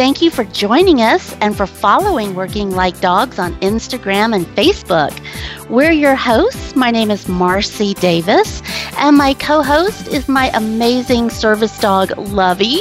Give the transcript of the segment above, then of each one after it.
Thank you for joining us and for following Working Like Dogs on Instagram and Facebook. We're your hosts. My name is Marcy Davis, and my co host is my amazing service dog, Lovey.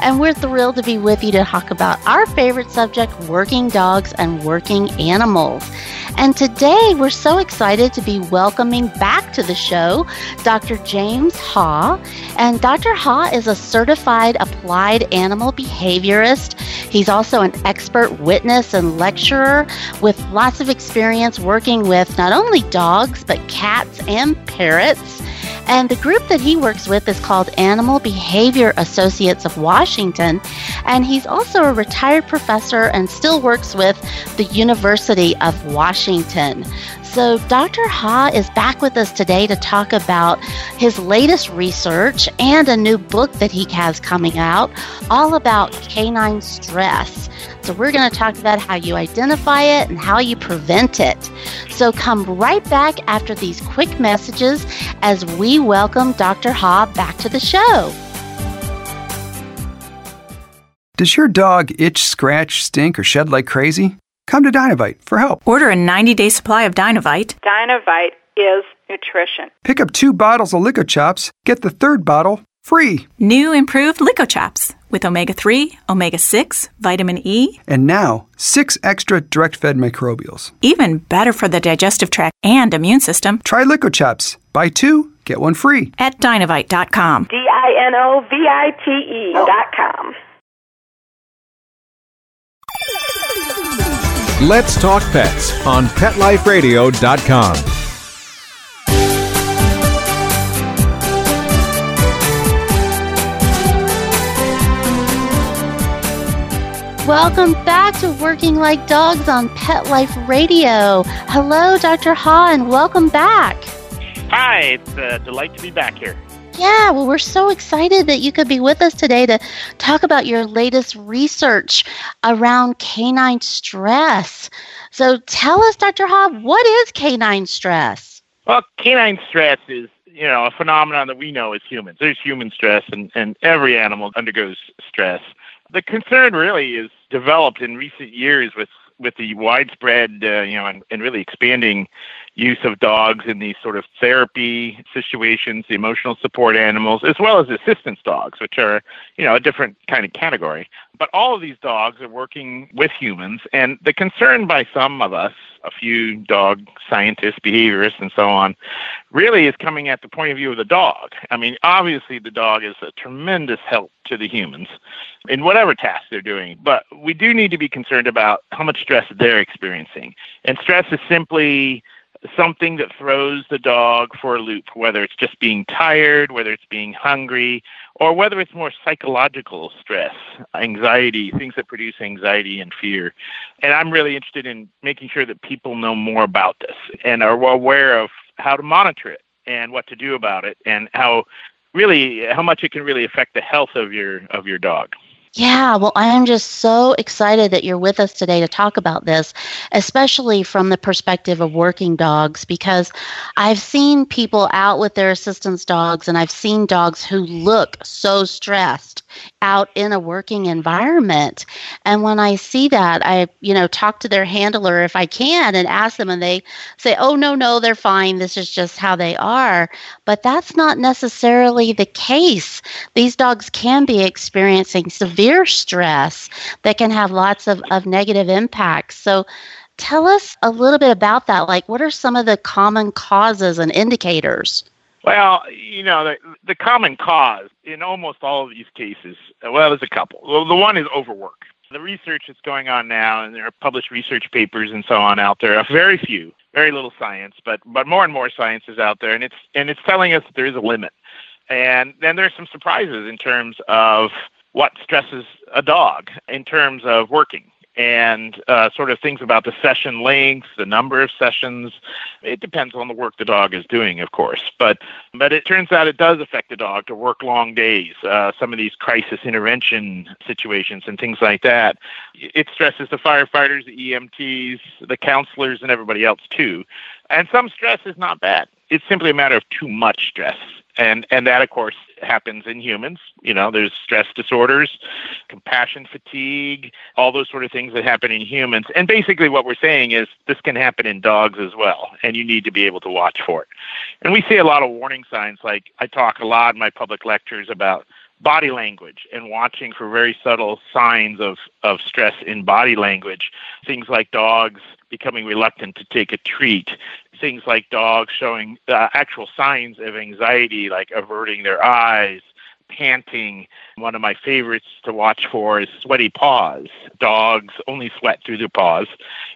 And we're thrilled to be with you to talk about our favorite subject working dogs and working animals. And today we're so excited to be welcoming back to the show Dr. James Ha. And Dr. Ha is a certified applied animal behaviorist. He's also an expert witness and lecturer with lots of experience working with not only dogs, but cats and parrots. And the group that he works with is called Animal Behavior Associates of Washington. And he's also a retired professor and still works with the University of Washington. So, Dr. Ha is back with us today to talk about his latest research and a new book that he has coming out all about canine stress. So, we're going to talk about how you identify it and how you prevent it. So, come right back after these quick messages as we welcome Dr. Ha back to the show. Does your dog itch, scratch, stink, or shed like crazy? Come to Dinovite for help. Order a 90 day supply of Dinovite. Dinovite is nutrition. Pick up two bottles of Chops. get the third bottle free. New improved LicoChops with omega 3, omega 6, vitamin E, and now six extra direct fed microbials. Even better for the digestive tract and immune system. Try Chops. Buy two, get one free. At dinovite.com. D I N O V I T E.com. Let's Talk Pets on PetLifeRadio.com. Welcome back to Working Like Dogs on Pet Life Radio. Hello, Dr. Ha, and welcome back. Hi, it's a delight to be back here. Yeah, well, we're so excited that you could be with us today to talk about your latest research around canine stress. So tell us, Dr. Ha, what is canine stress? Well, canine stress is you know a phenomenon that we know as humans. There's human stress, and, and every animal undergoes stress. The concern really is developed in recent years with with the widespread, uh, you know, and, and really expanding use of dogs in these sort of therapy situations, the emotional support animals, as well as assistance dogs, which are, you know, a different kind of category. But all of these dogs are working with humans, and the concern by some of us, a few dog scientists, behaviorists, and so on, really is coming at the point of view of the dog. I mean, obviously, the dog is a tremendous help to the humans in whatever task they're doing, but we do need to be concerned about how much stress they're experiencing. And stress is simply something that throws the dog for a loop, whether it's just being tired, whether it's being hungry, or whether it's more psychological stress, anxiety, things that produce anxiety and fear. And I'm really interested in making sure that people know more about this and are aware of how to monitor it and what to do about it and how really how much it can really affect the health of your of your dog. Yeah, well, I am just so excited that you're with us today to talk about this, especially from the perspective of working dogs, because I've seen people out with their assistance dogs and I've seen dogs who look so stressed out in a working environment. And when I see that, I, you know, talk to their handler if I can and ask them, and they say, oh, no, no, they're fine. This is just how they are. But that's not necessarily the case. These dogs can be experiencing severe stress that can have lots of, of negative impacts. So, tell us a little bit about that. Like, what are some of the common causes and indicators? Well, you know, the, the common cause in almost all of these cases, well, there's a couple. Well, the one is overwork. The research that's going on now, and there are published research papers and so on out there. Very few, very little science, but but more and more science is out there, and it's and it's telling us that there is a limit. And then there's some surprises in terms of what stresses a dog in terms of working and uh, sort of things about the session length, the number of sessions. It depends on the work the dog is doing, of course. But but it turns out it does affect the dog to work long days. Uh, some of these crisis intervention situations and things like that. It stresses the firefighters, the EMTs, the counselors, and everybody else too. And some stress is not bad. It's simply a matter of too much stress. And and that of course happens in humans. You know there's stress disorders compassion fatigue all those sort of things that happen in humans. And basically what we're saying is this can happen in dogs as well and you need to be able to watch for it. And we see a lot of warning signs. Like i talk a lot in my public lectures about body language and watching for very subtle signs of, of stress in body language. Things like dogs becoming reluctant to take a treat, things like dogs showing uh, actual signs of anxiety, like averting their eyes, panting. One of my favorites to watch for is sweaty paws. Dogs only sweat through their paws.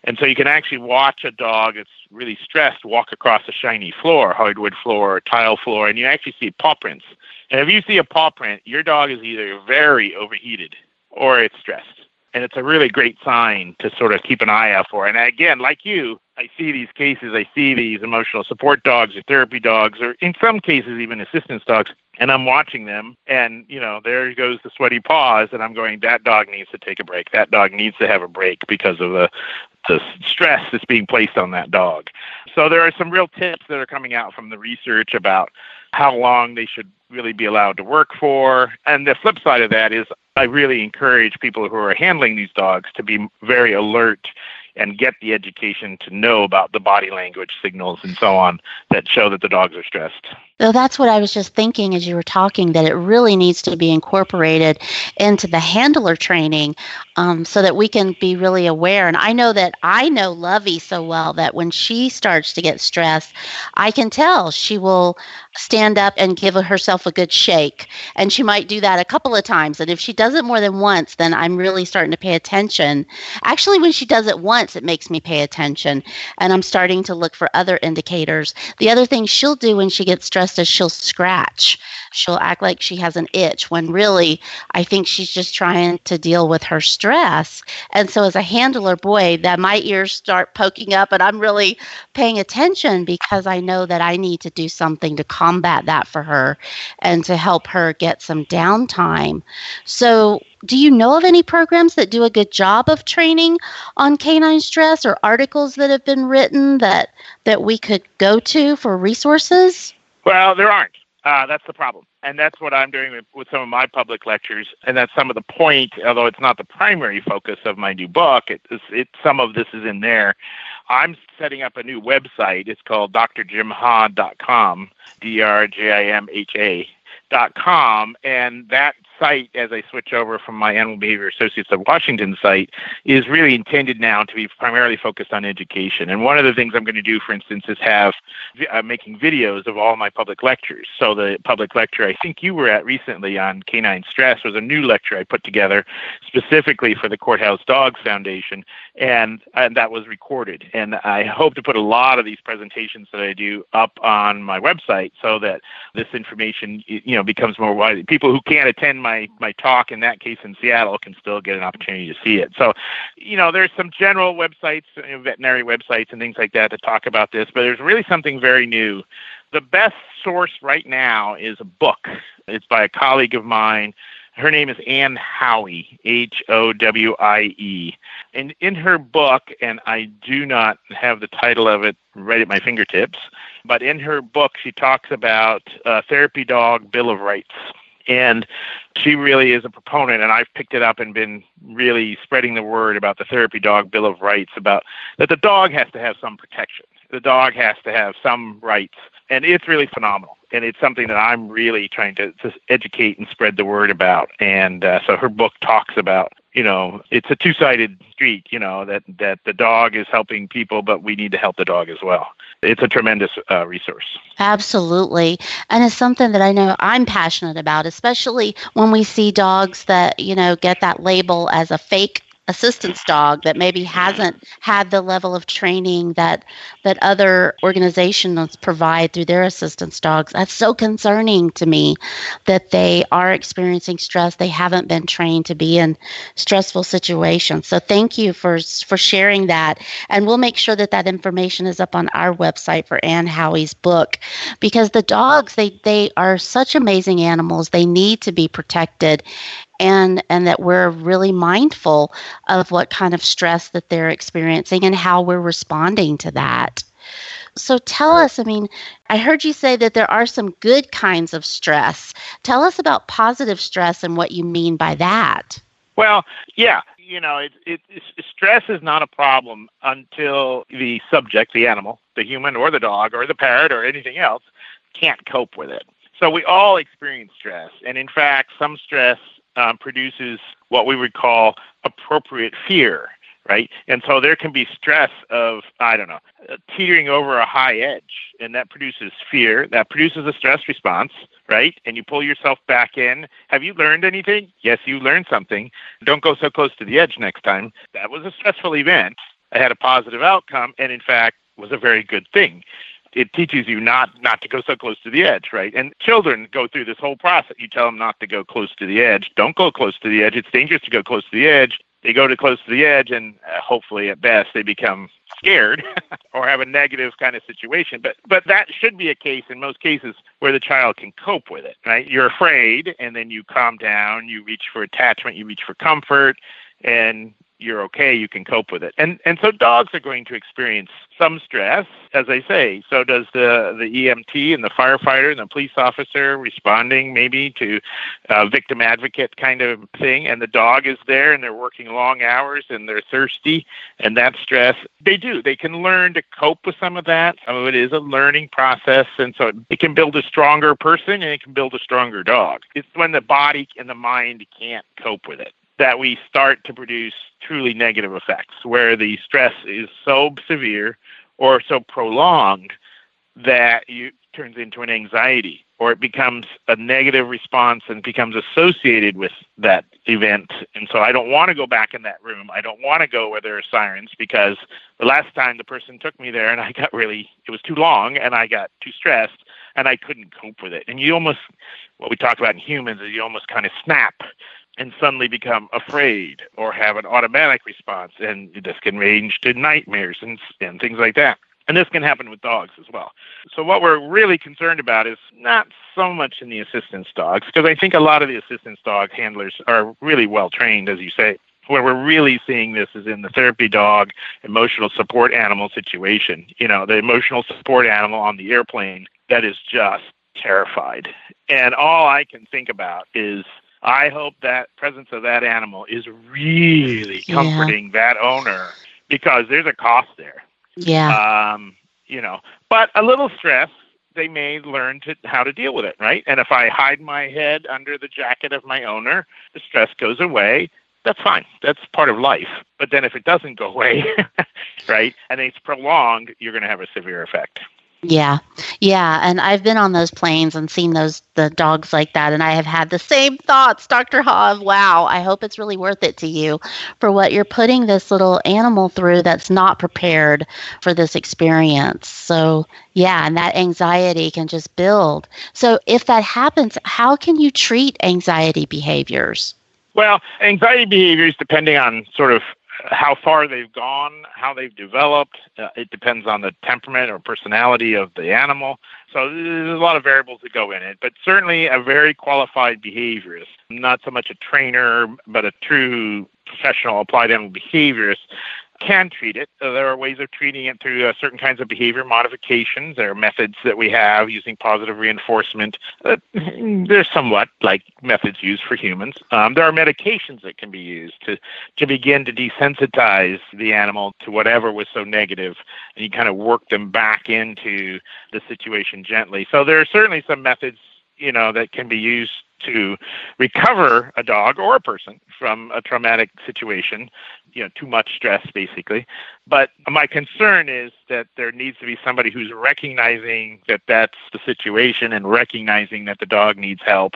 And so you can actually watch a dog that's really stressed walk across a shiny floor, hardwood floor, or tile floor, and you actually see paw prints. And if you see a paw print, your dog is either very overheated or it's stressed and it's a really great sign to sort of keep an eye out for. And again, like you, I see these cases, I see these emotional support dogs or therapy dogs, or in some cases even assistance dogs, and I'm watching them, and you know, there goes the sweaty paws, and I'm going, that dog needs to take a break. That dog needs to have a break because of the the stress that's being placed on that dog. So there are some real tips that are coming out from the research about how long they should really be allowed to work for. And the flip side of that is I really encourage people who are handling these dogs to be very alert and get the education to know about the body language signals and so on that show that the dogs are stressed. So that's what I was just thinking as you were talking that it really needs to be incorporated into the handler training um, so that we can be really aware. And I know that I know Lovey so well that when she starts to get stressed, I can tell she will stand up and give herself a good shake. And she might do that a couple of times. And if she does it more than once, then I'm really starting to pay attention. Actually, when she does it once, it makes me pay attention. And I'm starting to look for other indicators. The other thing she'll do when she gets stressed is she'll scratch. She'll act like she has an itch when really I think she's just trying to deal with her stress. And so as a handler, boy, that my ears start poking up and I'm really paying attention because I know that I need to do something to combat that for her and to help her get some downtime. So do you know of any programs that do a good job of training on canine stress or articles that have been written that that we could go to for resources? Well, there aren't. Uh, that's the problem. And that's what I'm doing with, with, some of my public lectures. And that's some of the point, although it's not the primary focus of my new book, it, it, some of this is in there. I'm setting up a new website. It's called drjimha.com, D R J I M H A.com. And that site, as I switch over from my Animal Behavior Associates of Washington site, is really intended now to be primarily focused on education. And one of the things I'm going to do, for instance, is have uh, making videos of all my public lectures. So the public lecture I think you were at recently on canine stress was a new lecture I put together specifically for the Courthouse Dogs Foundation, and and that was recorded. And I hope to put a lot of these presentations that I do up on my website so that this information you know becomes more widely. People who can't attend my my my talk in that case in Seattle can still get an opportunity to see it. So, you know, there's some general websites, veterinary websites and things like that that talk about this, but there's really something very new. The best source right now is a book. It's by a colleague of mine. Her name is Ann Howie, H O W I E. And in her book, and I do not have the title of it right at my fingertips, but in her book, she talks about uh, Therapy Dog Bill of Rights and she really is a proponent, and I've picked it up and been really spreading the word about the Therapy Dog Bill of Rights about that the dog has to have some protection. The dog has to have some rights, and it's really phenomenal. And it's something that I'm really trying to, to educate and spread the word about. And uh, so her book talks about you know it's a two-sided street you know that that the dog is helping people but we need to help the dog as well. It's a tremendous uh, resource. Absolutely. And it's something that i know i'm passionate about especially when we see dogs that you know get that label as a fake assistance dog that maybe hasn't had the level of training that that other organizations provide through their assistance dogs. That's so concerning to me that they are experiencing stress. They haven't been trained to be in stressful situations. So thank you for for sharing that. And we'll make sure that that information is up on our website for Ann Howie's book because the dogs they they are such amazing animals. They need to be protected and and that we're really mindful of what kind of stress that they're experiencing and how we're responding to that. So tell us, I mean, I heard you say that there are some good kinds of stress. Tell us about positive stress and what you mean by that. Well, yeah, you know, it, it, stress is not a problem until the subject, the animal, the human or the dog or the parrot or anything else, can't cope with it. So we all experience stress. And in fact, some stress um, produces what we would call appropriate fear, right? And so there can be stress of, I don't know, uh, teetering over a high edge, and that produces fear. That produces a stress response, right? And you pull yourself back in. Have you learned anything? Yes, you learned something. Don't go so close to the edge next time. That was a stressful event. It had a positive outcome, and in fact, was a very good thing it teaches you not not to go so close to the edge, right? And children go through this whole process. You tell them not to go close to the edge. Don't go close to the edge. It's dangerous to go close to the edge. They go to close to the edge, and uh, hopefully, at best, they become scared or have a negative kind of situation. But but that should be a case in most cases where the child can cope with it, right? You're afraid, and then you calm down. You reach for attachment. You reach for comfort, and you're okay, you can cope with it. And and so dogs are going to experience some stress, as I say. So does the the EMT and the firefighter and the police officer responding maybe to a victim advocate kind of thing. And the dog is there and they're working long hours and they're thirsty and that stress. They do. They can learn to cope with some of that. Some of it is a learning process, and so it can build a stronger person and it can build a stronger dog. It's when the body and the mind can't cope with it that we start to produce truly negative effects where the stress is so severe or so prolonged that it turns into an anxiety or it becomes a negative response and becomes associated with that event. And so I don't want to go back in that room. I don't want to go where there are sirens because the last time the person took me there and I got really, it was too long and I got too stressed and I couldn't cope with it. And you almost, what we talk about in humans is you almost kind of snap and suddenly become afraid or have an automatic response. And this can range to nightmares and, and things like that. And this can happen with dogs as well. So, what we're really concerned about is not so much in the assistance dogs, because I think a lot of the assistance dog handlers are really well trained, as you say. Where we're really seeing this is in the therapy dog, emotional support animal situation. You know, the emotional support animal on the airplane that is just terrified. And all I can think about is I hope that presence of that animal is really comforting yeah. that owner because there's a cost there. Yeah. Um, you know, but a little stress, they may learn to how to deal with it, right? And if I hide my head under the jacket of my owner, the stress goes away. That's fine. That's part of life. But then if it doesn't go away, right, and it's prolonged, you're going to have a severe effect. Yeah. Yeah. And I've been on those planes and seen those the dogs like that. And I have had the same thoughts, Dr. Ha, wow, I hope it's really worth it to you for what you're putting this little animal through that's not prepared for this experience. So yeah, and that anxiety can just build. So if that happens, how can you treat anxiety behaviors? Well, anxiety behaviors, depending on sort of how far they've gone, how they've developed. Uh, it depends on the temperament or personality of the animal. So there's a lot of variables that go in it, but certainly a very qualified behaviorist, not so much a trainer, but a true professional applied animal behaviorist can treat it. Uh, there are ways of treating it through uh, certain kinds of behavior modifications. There are methods that we have using positive reinforcement. Uh, they're somewhat like methods used for humans. Um, there are medications that can be used to, to begin to desensitize the animal to whatever was so negative, and you kind of work them back into the situation gently. So there are certainly some methods, you know, that can be used to recover a dog or a person from a traumatic situation, you know, too much stress basically. But my concern is that there needs to be somebody who's recognizing that that's the situation and recognizing that the dog needs help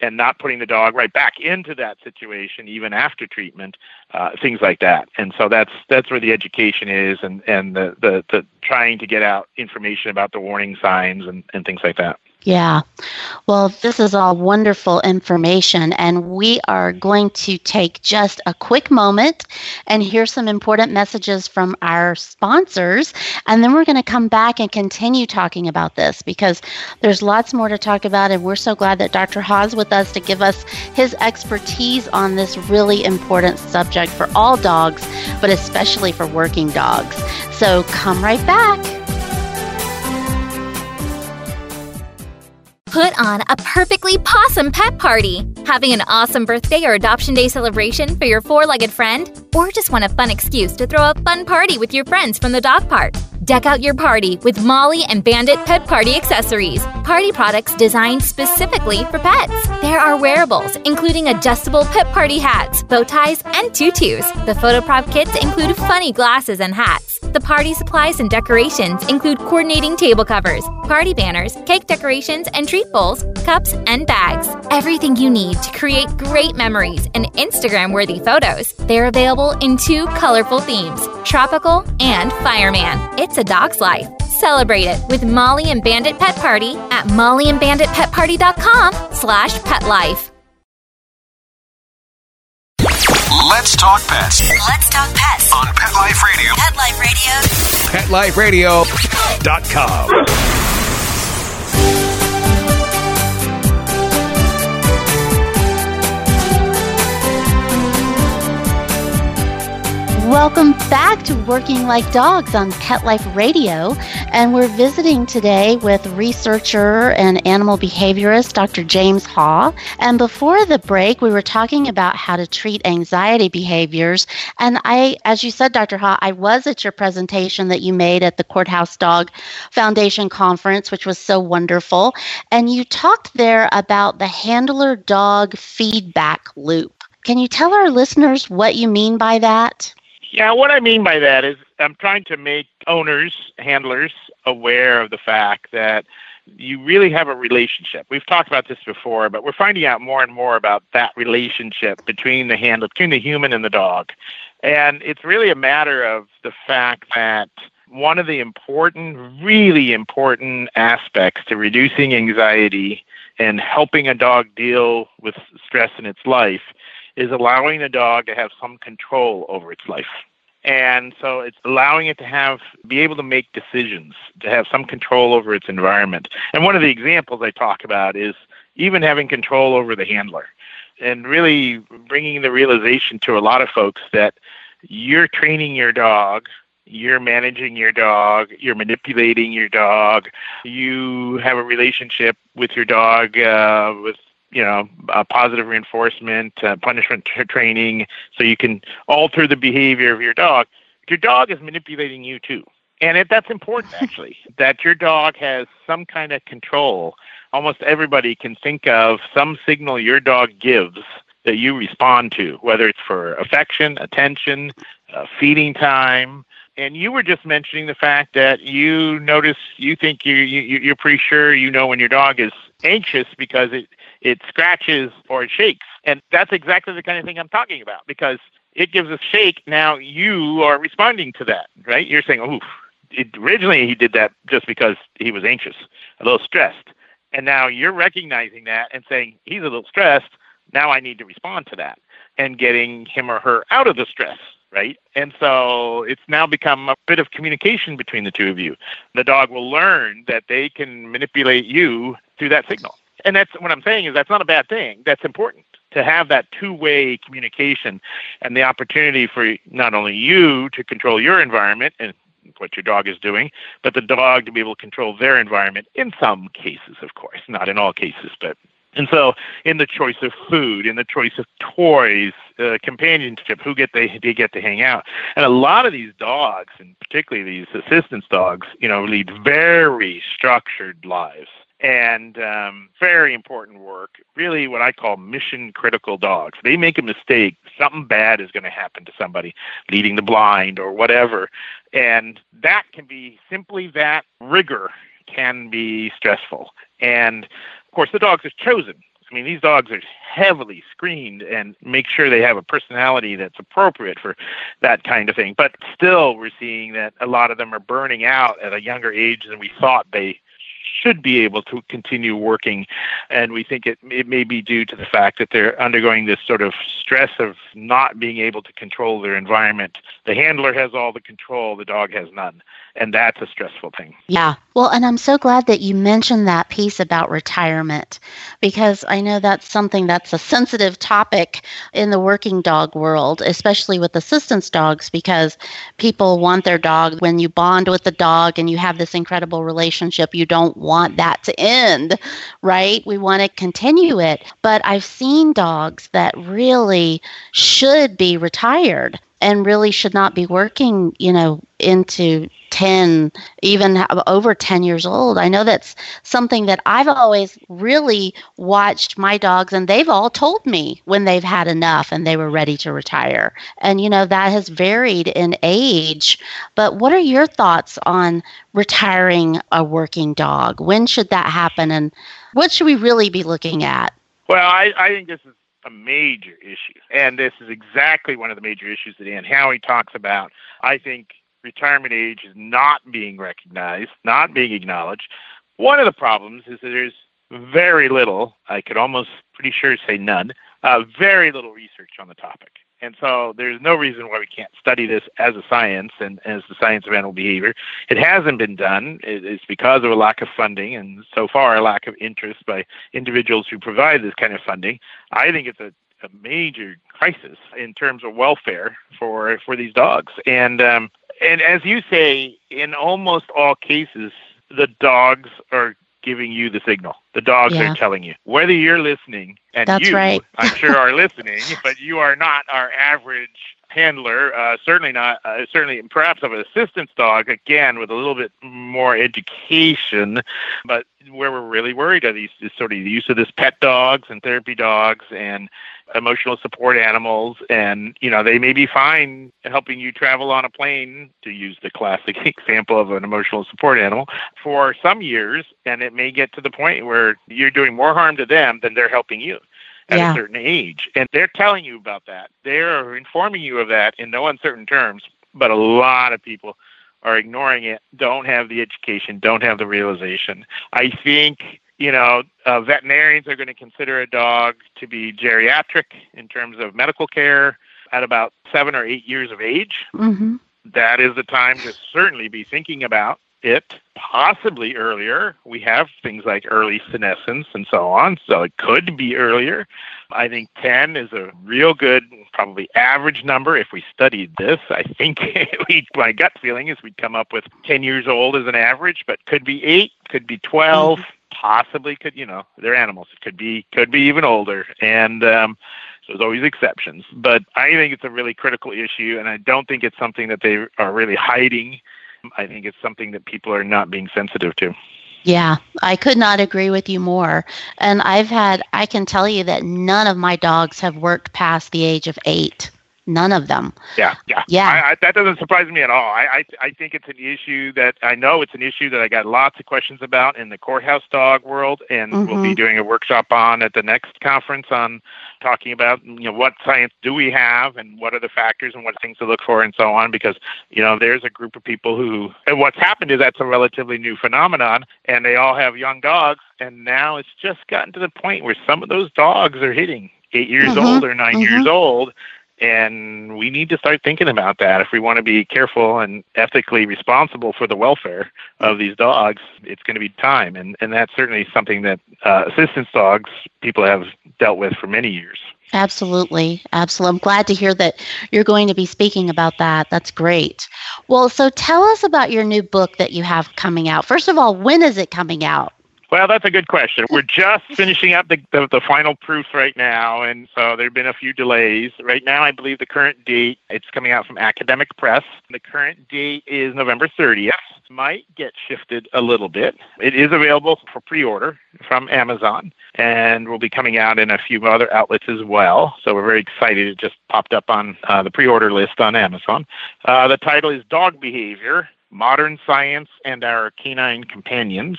and not putting the dog right back into that situation even after treatment, uh, things like that. And so that's that's where the education is and, and the, the, the trying to get out information about the warning signs and, and things like that. Yeah. Well, this is all wonderful information, and we are going to take just a quick moment and hear some important messages from our sponsors. And then we're going to come back and continue talking about this because there's lots more to talk about. And we're so glad that Dr. Ha's with us to give us his expertise on this really important subject for all dogs, but especially for working dogs. So come right back. Put on a perfectly possum pet party. Having an awesome birthday or adoption day celebration for your four legged friend? Or just want a fun excuse to throw a fun party with your friends from the dog park? Deck out your party with Molly and Bandit Pet Party accessories. Party products designed specifically for pets. There are wearables, including adjustable pet party hats, bow ties, and tutus. The photo prop kits include funny glasses and hats. The party supplies and decorations include coordinating table covers, party banners, cake decorations, and treat bowls, cups, and bags. Everything you need to create great memories and Instagram worthy photos. They're available in two colorful themes tropical and fireman. It's a dog's life. Celebrate it with Molly and Bandit Pet Party at mollyandbanditpetparty.com slash petlife. Let's talk pets Let's talk pets. on Pet Life Radio. Pet Life Radio. PetLifeRadio.com. Welcome back to Working Like Dogs on Pet Life Radio. And we're visiting today with researcher and animal behaviorist Dr. James Ha. And before the break, we were talking about how to treat anxiety behaviors. And I, as you said, Dr. Ha, I was at your presentation that you made at the Courthouse Dog Foundation conference, which was so wonderful. And you talked there about the handler dog feedback loop. Can you tell our listeners what you mean by that? Yeah, what I mean by that is I'm trying to make owners, handlers aware of the fact that you really have a relationship. We've talked about this before, but we're finding out more and more about that relationship between the handler, between the human and the dog. And it's really a matter of the fact that one of the important, really important aspects to reducing anxiety and helping a dog deal with stress in its life is allowing the dog to have some control over its life. And so it's allowing it to have be able to make decisions, to have some control over its environment. And one of the examples I talk about is even having control over the handler and really bringing the realization to a lot of folks that you're training your dog you're managing your dog, you're manipulating your dog, you have a relationship with your dog uh, with you know uh, positive reinforcement, uh, punishment t- training, so you can alter the behavior of your dog. Your dog is manipulating you too, and it, that's important actually. that your dog has some kind of control. Almost everybody can think of some signal your dog gives that you respond to, whether it's for affection, attention, uh, feeding time, and you were just mentioning the fact that you notice you think you, you you're pretty sure you know when your dog is anxious because it it scratches or it shakes and that's exactly the kind of thing i'm talking about because it gives a shake now you are responding to that right you're saying ooh it, originally he did that just because he was anxious a little stressed and now you're recognizing that and saying he's a little stressed now i need to respond to that and getting him or her out of the stress right? And so it's now become a bit of communication between the two of you. The dog will learn that they can manipulate you through that signal. And that's what I'm saying is that's not a bad thing. That's important to have that two-way communication and the opportunity for not only you to control your environment and what your dog is doing, but the dog to be able to control their environment in some cases, of course, not in all cases, but and so, in the choice of food, in the choice of toys, uh, companionship, who get they they get to hang out, and a lot of these dogs, and particularly these assistance dogs, you know, lead very structured lives. And um, very important work. Really, what I call mission critical dogs. They make a mistake, something bad is going to happen to somebody, leading the blind or whatever, and that can be simply that rigor can be stressful. And of course, the dogs are chosen. I mean, these dogs are heavily screened and make sure they have a personality that's appropriate for that kind of thing. But still, we're seeing that a lot of them are burning out at a younger age than we thought they should be able to continue working. And we think it, it may be due to the fact that they're undergoing this sort of stress of not being able to control their environment. The handler has all the control, the dog has none. And that's a stressful thing. Yeah. Well, and I'm so glad that you mentioned that piece about retirement because I know that's something that's a sensitive topic in the working dog world, especially with assistance dogs, because people want their dog. When you bond with the dog and you have this incredible relationship, you don't want that to end, right? We want to continue it. But I've seen dogs that really should be retired and really should not be working, you know, into 10, even over 10 years old. I know that's something that I've always really watched my dogs, and they've all told me when they've had enough and they were ready to retire. And, you know, that has varied in age. But what are your thoughts on retiring a working dog? When should that happen? And what should we really be looking at? Well, I, I think this is a major issue. And this is exactly one of the major issues that Ann Howie talks about. I think retirement age is not being recognized, not being acknowledged. One of the problems is that there's very little, I could almost pretty sure say none, uh, very little research on the topic. And so there's no reason why we can't study this as a science and as the science of animal behavior. It hasn't been done. It's because of a lack of funding and so far a lack of interest by individuals who provide this kind of funding. I think it's a, a major crisis in terms of welfare for for these dogs. And um, and as you say, in almost all cases, the dogs are giving you the signal. The dogs yeah. are telling you. Whether you're listening, and That's you, right. I'm sure, are listening, but you are not our average handler. Uh, certainly not. Uh, certainly, perhaps of an assistance dog. Again, with a little bit more education, but where we're really worried are these is sort of the use of this pet dogs and therapy dogs and emotional support animals and you know they may be fine helping you travel on a plane to use the classic example of an emotional support animal for some years and it may get to the point where you're doing more harm to them than they're helping you at Yeah. a certain age and they're telling you about that they're informing you of that in no uncertain terms but a lot of people are ignoring it don't have the education don't have the realization i think you know, uh, veterinarians are going to consider a dog to be geriatric in terms of medical care at about seven or eight years of age. Mm-hmm. That is the time to certainly be thinking about it, possibly earlier. We have things like early senescence and so on, so it could be earlier. I think 10 is a real good, probably average number if we studied this. I think we, my gut feeling is we'd come up with 10 years old as an average, but could be 8, could be 12 possibly could you know they're animals it could be could be even older and um so there's always exceptions but i think it's a really critical issue and i don't think it's something that they are really hiding i think it's something that people are not being sensitive to Yeah, I could not agree with you more. And I've had, I can tell you that none of my dogs have worked past the age of eight. None of them. Yeah, yeah, Yeah. I, I, that doesn't surprise me at all. I, I, I think it's an issue that I know it's an issue that I got lots of questions about in the courthouse dog world, and we'll be Mhm. doing a workshop on at the next conference on talking about you know what science do we have and what are the factors and what things to look for and so on. Because you know there's a group of people who and what's happened is that's a relatively new phenomenon, and they all have young dogs, and now it's just gotten to the point where some of those dogs are hitting eight years Mhm, old or 9 mhm. years old and we need to start thinking about that if we want to be careful and ethically responsible for the welfare of these dogs it's going to be time and and that's certainly something that uh, assistance dogs people have dealt with for many years Absolutely. Absolutely. I'm glad to hear that you're going to be speaking about that. That's great. Well, so tell us about your new book that you have coming out. First of all, when is it coming out? Well, that's a good question. We're just finishing up the, the, the final proofs right now, and so there have been a few delays. Right now, I believe the current date, it's coming out from Academic Press. The current date is November 30th. might get shifted a little bit. It is available for pre order from Amazon and will be coming out in a few other outlets as well. So we're very excited. It just popped up on uh, the pre order list on Amazon. Uh, the title is Dog Behavior Modern Science and Our Canine Companions.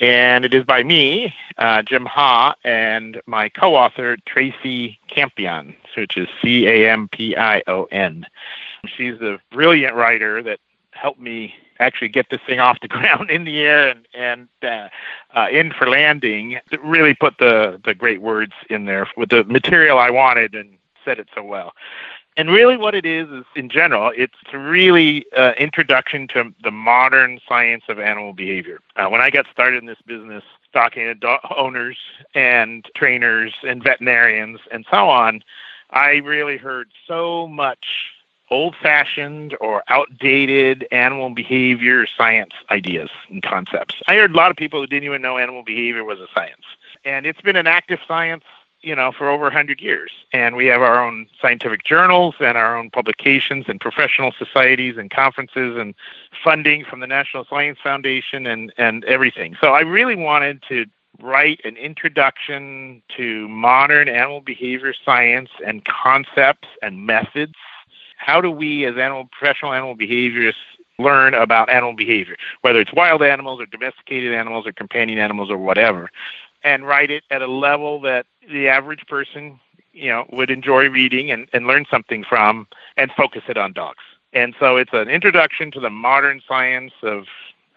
And it is by me, uh, Jim Ha, and my co author, Tracy Campion, which is C A M P I O N. She's a brilliant writer that helped me actually get this thing off the ground in the air and and uh, uh, in for landing. Really put the the great words in there with the material I wanted and said it so well. And really, what it is is, in general, it's really uh, introduction to the modern science of animal behavior. Uh, when I got started in this business, talking to owners and trainers and veterinarians and so on, I really heard so much old fashioned or outdated animal behavior science ideas and concepts. I heard a lot of people who didn't even know animal behavior was a science. And it's been an active science, you know, for over 100 years. And we have our own scientific journals and our own publications and professional societies and conferences and funding from the National Science Foundation and, and everything. So I really wanted to write an introduction to modern animal behavior science and concepts and methods how do we as animal professional animal behaviorists learn about animal behavior, whether it's wild animals or domesticated animals or companion animals or whatever, and write it at a level that the average person, you know, would enjoy reading and, and learn something from and focus it on dogs. And so it's an introduction to the modern science of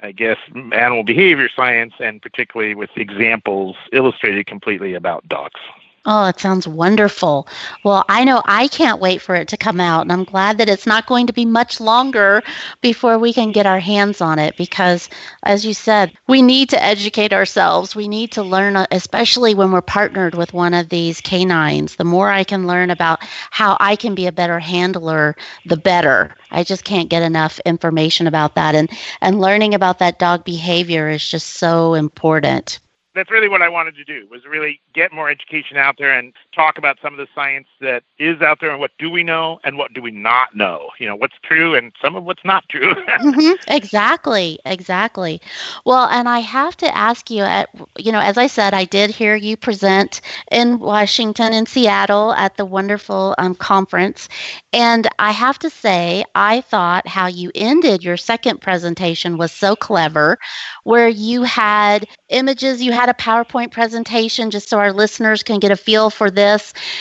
I guess animal behavior science and particularly with examples illustrated completely about dogs. Oh, it sounds wonderful. Well, I know I can't wait for it to come out, and I'm glad that it's not going to be much longer before we can get our hands on it because, as you said, we need to educate ourselves. We need to learn, uh, especially when we're partnered with one of these canines. The more I can learn about how I can be a better handler, the better. I just can't get enough information about that. And, and learning about that dog behavior is just so important that's really what I wanted to do was really get more education out there and talk about some of the science that is out there and what do we know and what do we not know. You know, what's true and some of what's not true. mm-hmm. Exactly, exactly. Well, and I have to ask you at you know, as I said, I did hear you present in Washington and Seattle at the wonderful um, conference, and I have to say, I thought how you ended your second presentation was so clever, where you had images, you had a PowerPoint presentation, just so our listeners can get a feel for this.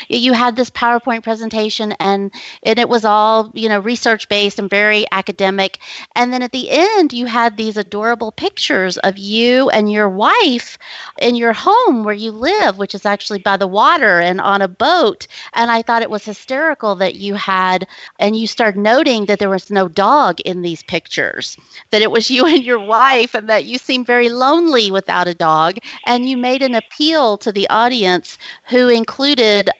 You had this PowerPoint presentation, and, it was all, you know, research based and very academic. And then at the end, you had these adorable pictures of you and your wife in your home where you live, which is actually by the water and on a boat. And I thought it was hysterical that you had, and you started noting that there was no dog in these pictures, that it was you and your wife, and that you seemed very lonely without a dog. And you made an appeal to the audience who included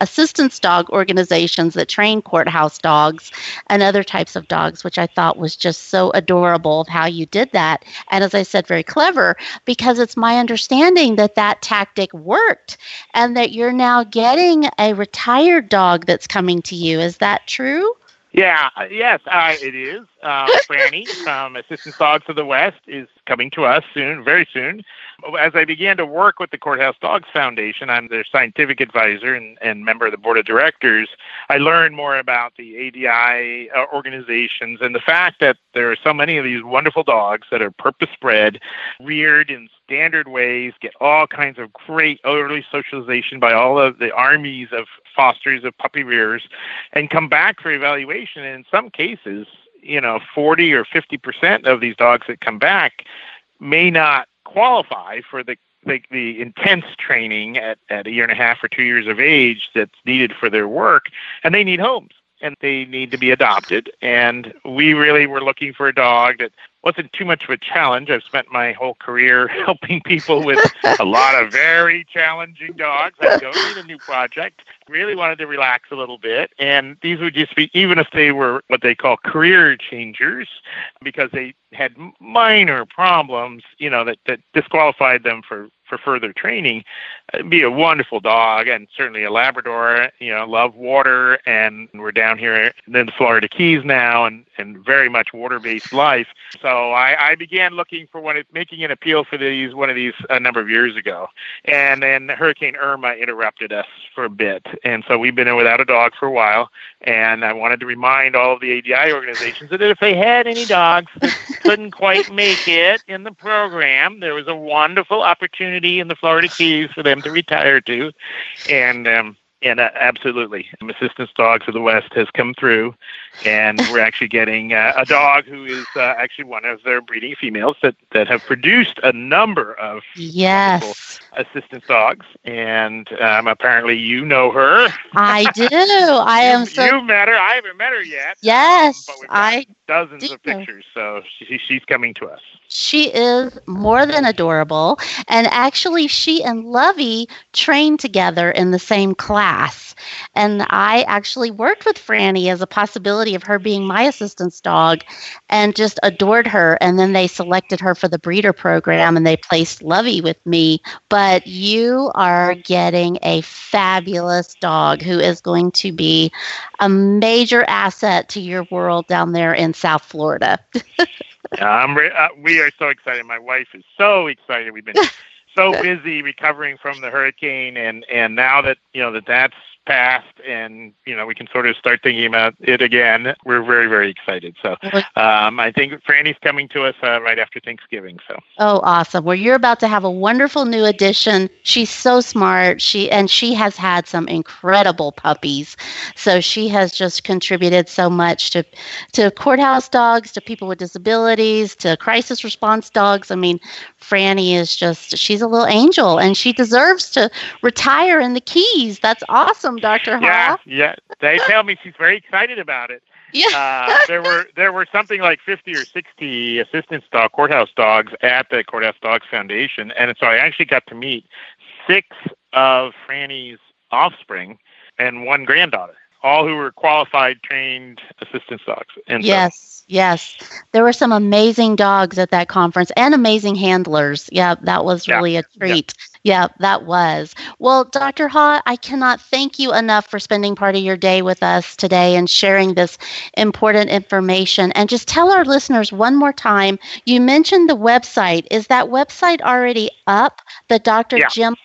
assistance dog organizations that train courthouse dogs and other types of dogs, which I thought was just so adorable of how you did that. And as I said, very clever because it's my understanding that that tactic worked and that you're now getting a retired dog that's coming to you. Is that true? Yeah, yes, uh, it is. Uh, Franny from Assistance Dogs of the West is coming to us soon, very soon. As I began to work with the Courthouse Dogs Foundation, I'm their scientific advisor and, and member of the board of directors. I learned more about the ADI uh, organizations and the fact that there are so many of these wonderful dogs that are purpose bred, reared in standard ways, get all kinds of great early socialization by all of the armies of fosters of puppy rears, and come back for evaluation. And in some cases, you know, 40 or 50 percent of these dogs that come back may not qualify for the the, the intense training at, at a year and a half or two years of age that's needed for their work, and they need homes and they need to be adopted. And we really were looking for a dog that wasn't too much of a challenge. I've spent my whole career helping people with a lot of very challenging dogs. I don't need a new project. Really wanted to relax a little bit. And these would just be, even if they were what they call career changers, because they had minor problems, you know, that, that disqualified them for for further training, It'd be a wonderful dog and certainly a Labrador. You know, love water, and we're down here in the Florida Keys now, and and very much water-based life. So so I, I began looking for one, making an appeal for these one of these a number of years ago, and then Hurricane Irma interrupted us for a bit, and so we've been without a dog for a while. And I wanted to remind all of the ADI organizations that if they had any dogs that couldn't quite make it in the program, there was a wonderful opportunity in the Florida Keys for them to retire to, and um, and uh, absolutely, Assistance Dogs of the West has come through, and we're actually getting uh, a dog who is uh, actually one of their breeding females that, that have produced a number of yes assistance dogs. And um, apparently, you know her. I do. I am so. You met her. I haven't met her yet. Yes, um, but we've got I dozens do. of pictures, so she, she's coming to us. She is more than adorable. And actually, she and Lovey trained together in the same class. And I actually worked with Franny as a possibility of her being my assistance dog and just adored her. And then they selected her for the breeder program and they placed Lovey with me. But you are getting a fabulous dog who is going to be a major asset to your world down there in South Florida. Yeah, I'm re- uh, we are so excited. My wife is so excited. We've been so busy recovering from the hurricane, and and now that you know that that's passed, and you know we can sort of start thinking about it again. We're very very excited. So um, I think Franny's coming to us uh, right after Thanksgiving. So Oh, awesome. Well, you're about to have a wonderful new addition. She's so smart. She and she has had some incredible puppies. So she has just contributed so much to to courthouse dogs, to people with disabilities, to crisis response dogs. I mean, Franny is just she's a little angel and she deserves to retire in the keys. That's awesome, Dr. yeah, yeah, they tell me she's very excited about it. Yeah. uh, there were there were something like 50 or 60 assistance dog courthouse dogs at the Courthouse Dogs Foundation, and so I actually got to meet six of Franny's offspring and one granddaughter, all who were qualified, trained assistance dogs. And so- Yes, yes. There were some amazing dogs at that conference and amazing handlers. Yeah, that was Yeah, really a treat. Yeah, that was. Well, Dr. Ha, I cannot thank you enough for spending part of your day with us today and sharing this important information. And just tell our listeners one more time you mentioned the website. Is that website already up? The drjimha.com.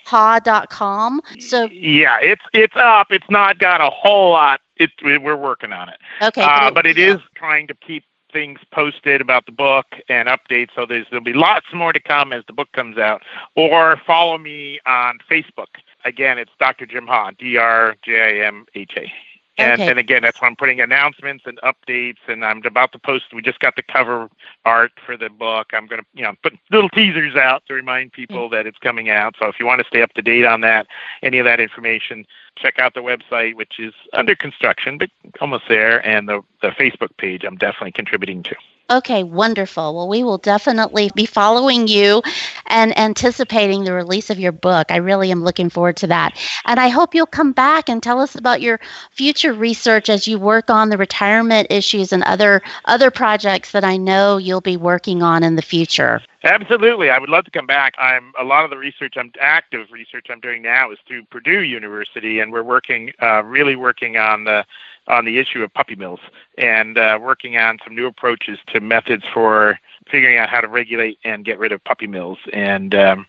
So, yeah, it's it's up. It's not got a whole lot. It, we're working on it. okay. uh, but it is trying to keep things posted about the book and updates. So there's there'll be lots more to come as the book comes out. Or follow me on Facebook. Again, it's Dr. Jim Ha, D R J I M H A. And, Okay. and again, that's why I'm putting announcements and updates, and I'm about to post. We just got the cover art for the book. I'm going to, you know, put little teasers out to remind people mm. that it's coming out. So if you want to stay up to date on that, any of that information, check out the website, which is under construction, but almost there, and the the Facebook page. I'm definitely contributing to. Okay, wonderful. Well, we will definitely be following you and anticipating the release of your book. I really am looking forward to that. And I hope you'll come back and tell us about your future research as you work on the retirement issues and other other projects that I know you'll be working on in the future. Absolutely, I would love to come back. I'm a lot of the research I'm active research I'm doing now is through Purdue University, and we're working uh, really working on the on the issue of puppy mills and uh, working on some new approaches to methods for figuring out how to regulate and get rid of puppy mills and um,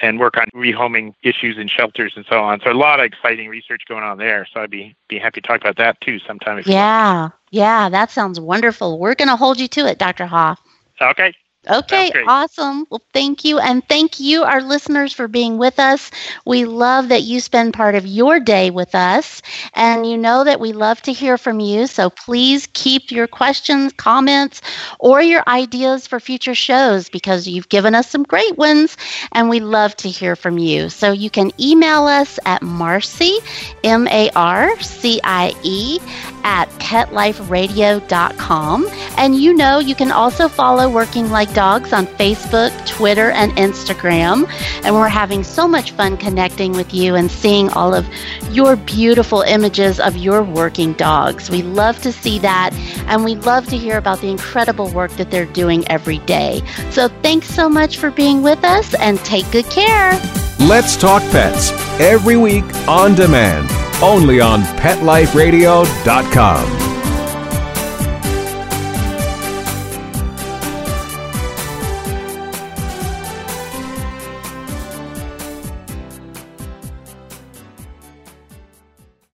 and work on rehoming issues in shelters and so on. So a lot of exciting research going on there. So I'd be be happy to talk about that too sometime. If you. Yeah. Yeah, that sounds wonderful. We're going to hold you to it, Dr. Ha. Okay. Okay, awesome. Well, thank you. And thank you, our listeners, for being with us. We love that you spend part of your day with us. And you know that we love to hear from you. So please keep your questions, comments, or your ideas for future shows because you've given us some great ones and we love to hear from you. So you can email us at Marcie, M A R C I E, at petliferadio.com. And you know, you can also follow Working Like Dogs on Facebook, Twitter, and Instagram. And we're having so much fun connecting with you and seeing all of your beautiful images of your working dogs. We love to see that, and we love to hear about the incredible work that they're doing every day. So thanks so much for being with us, and take good care. Let's Talk Pets every week on demand, only on PetLifeRadio.com.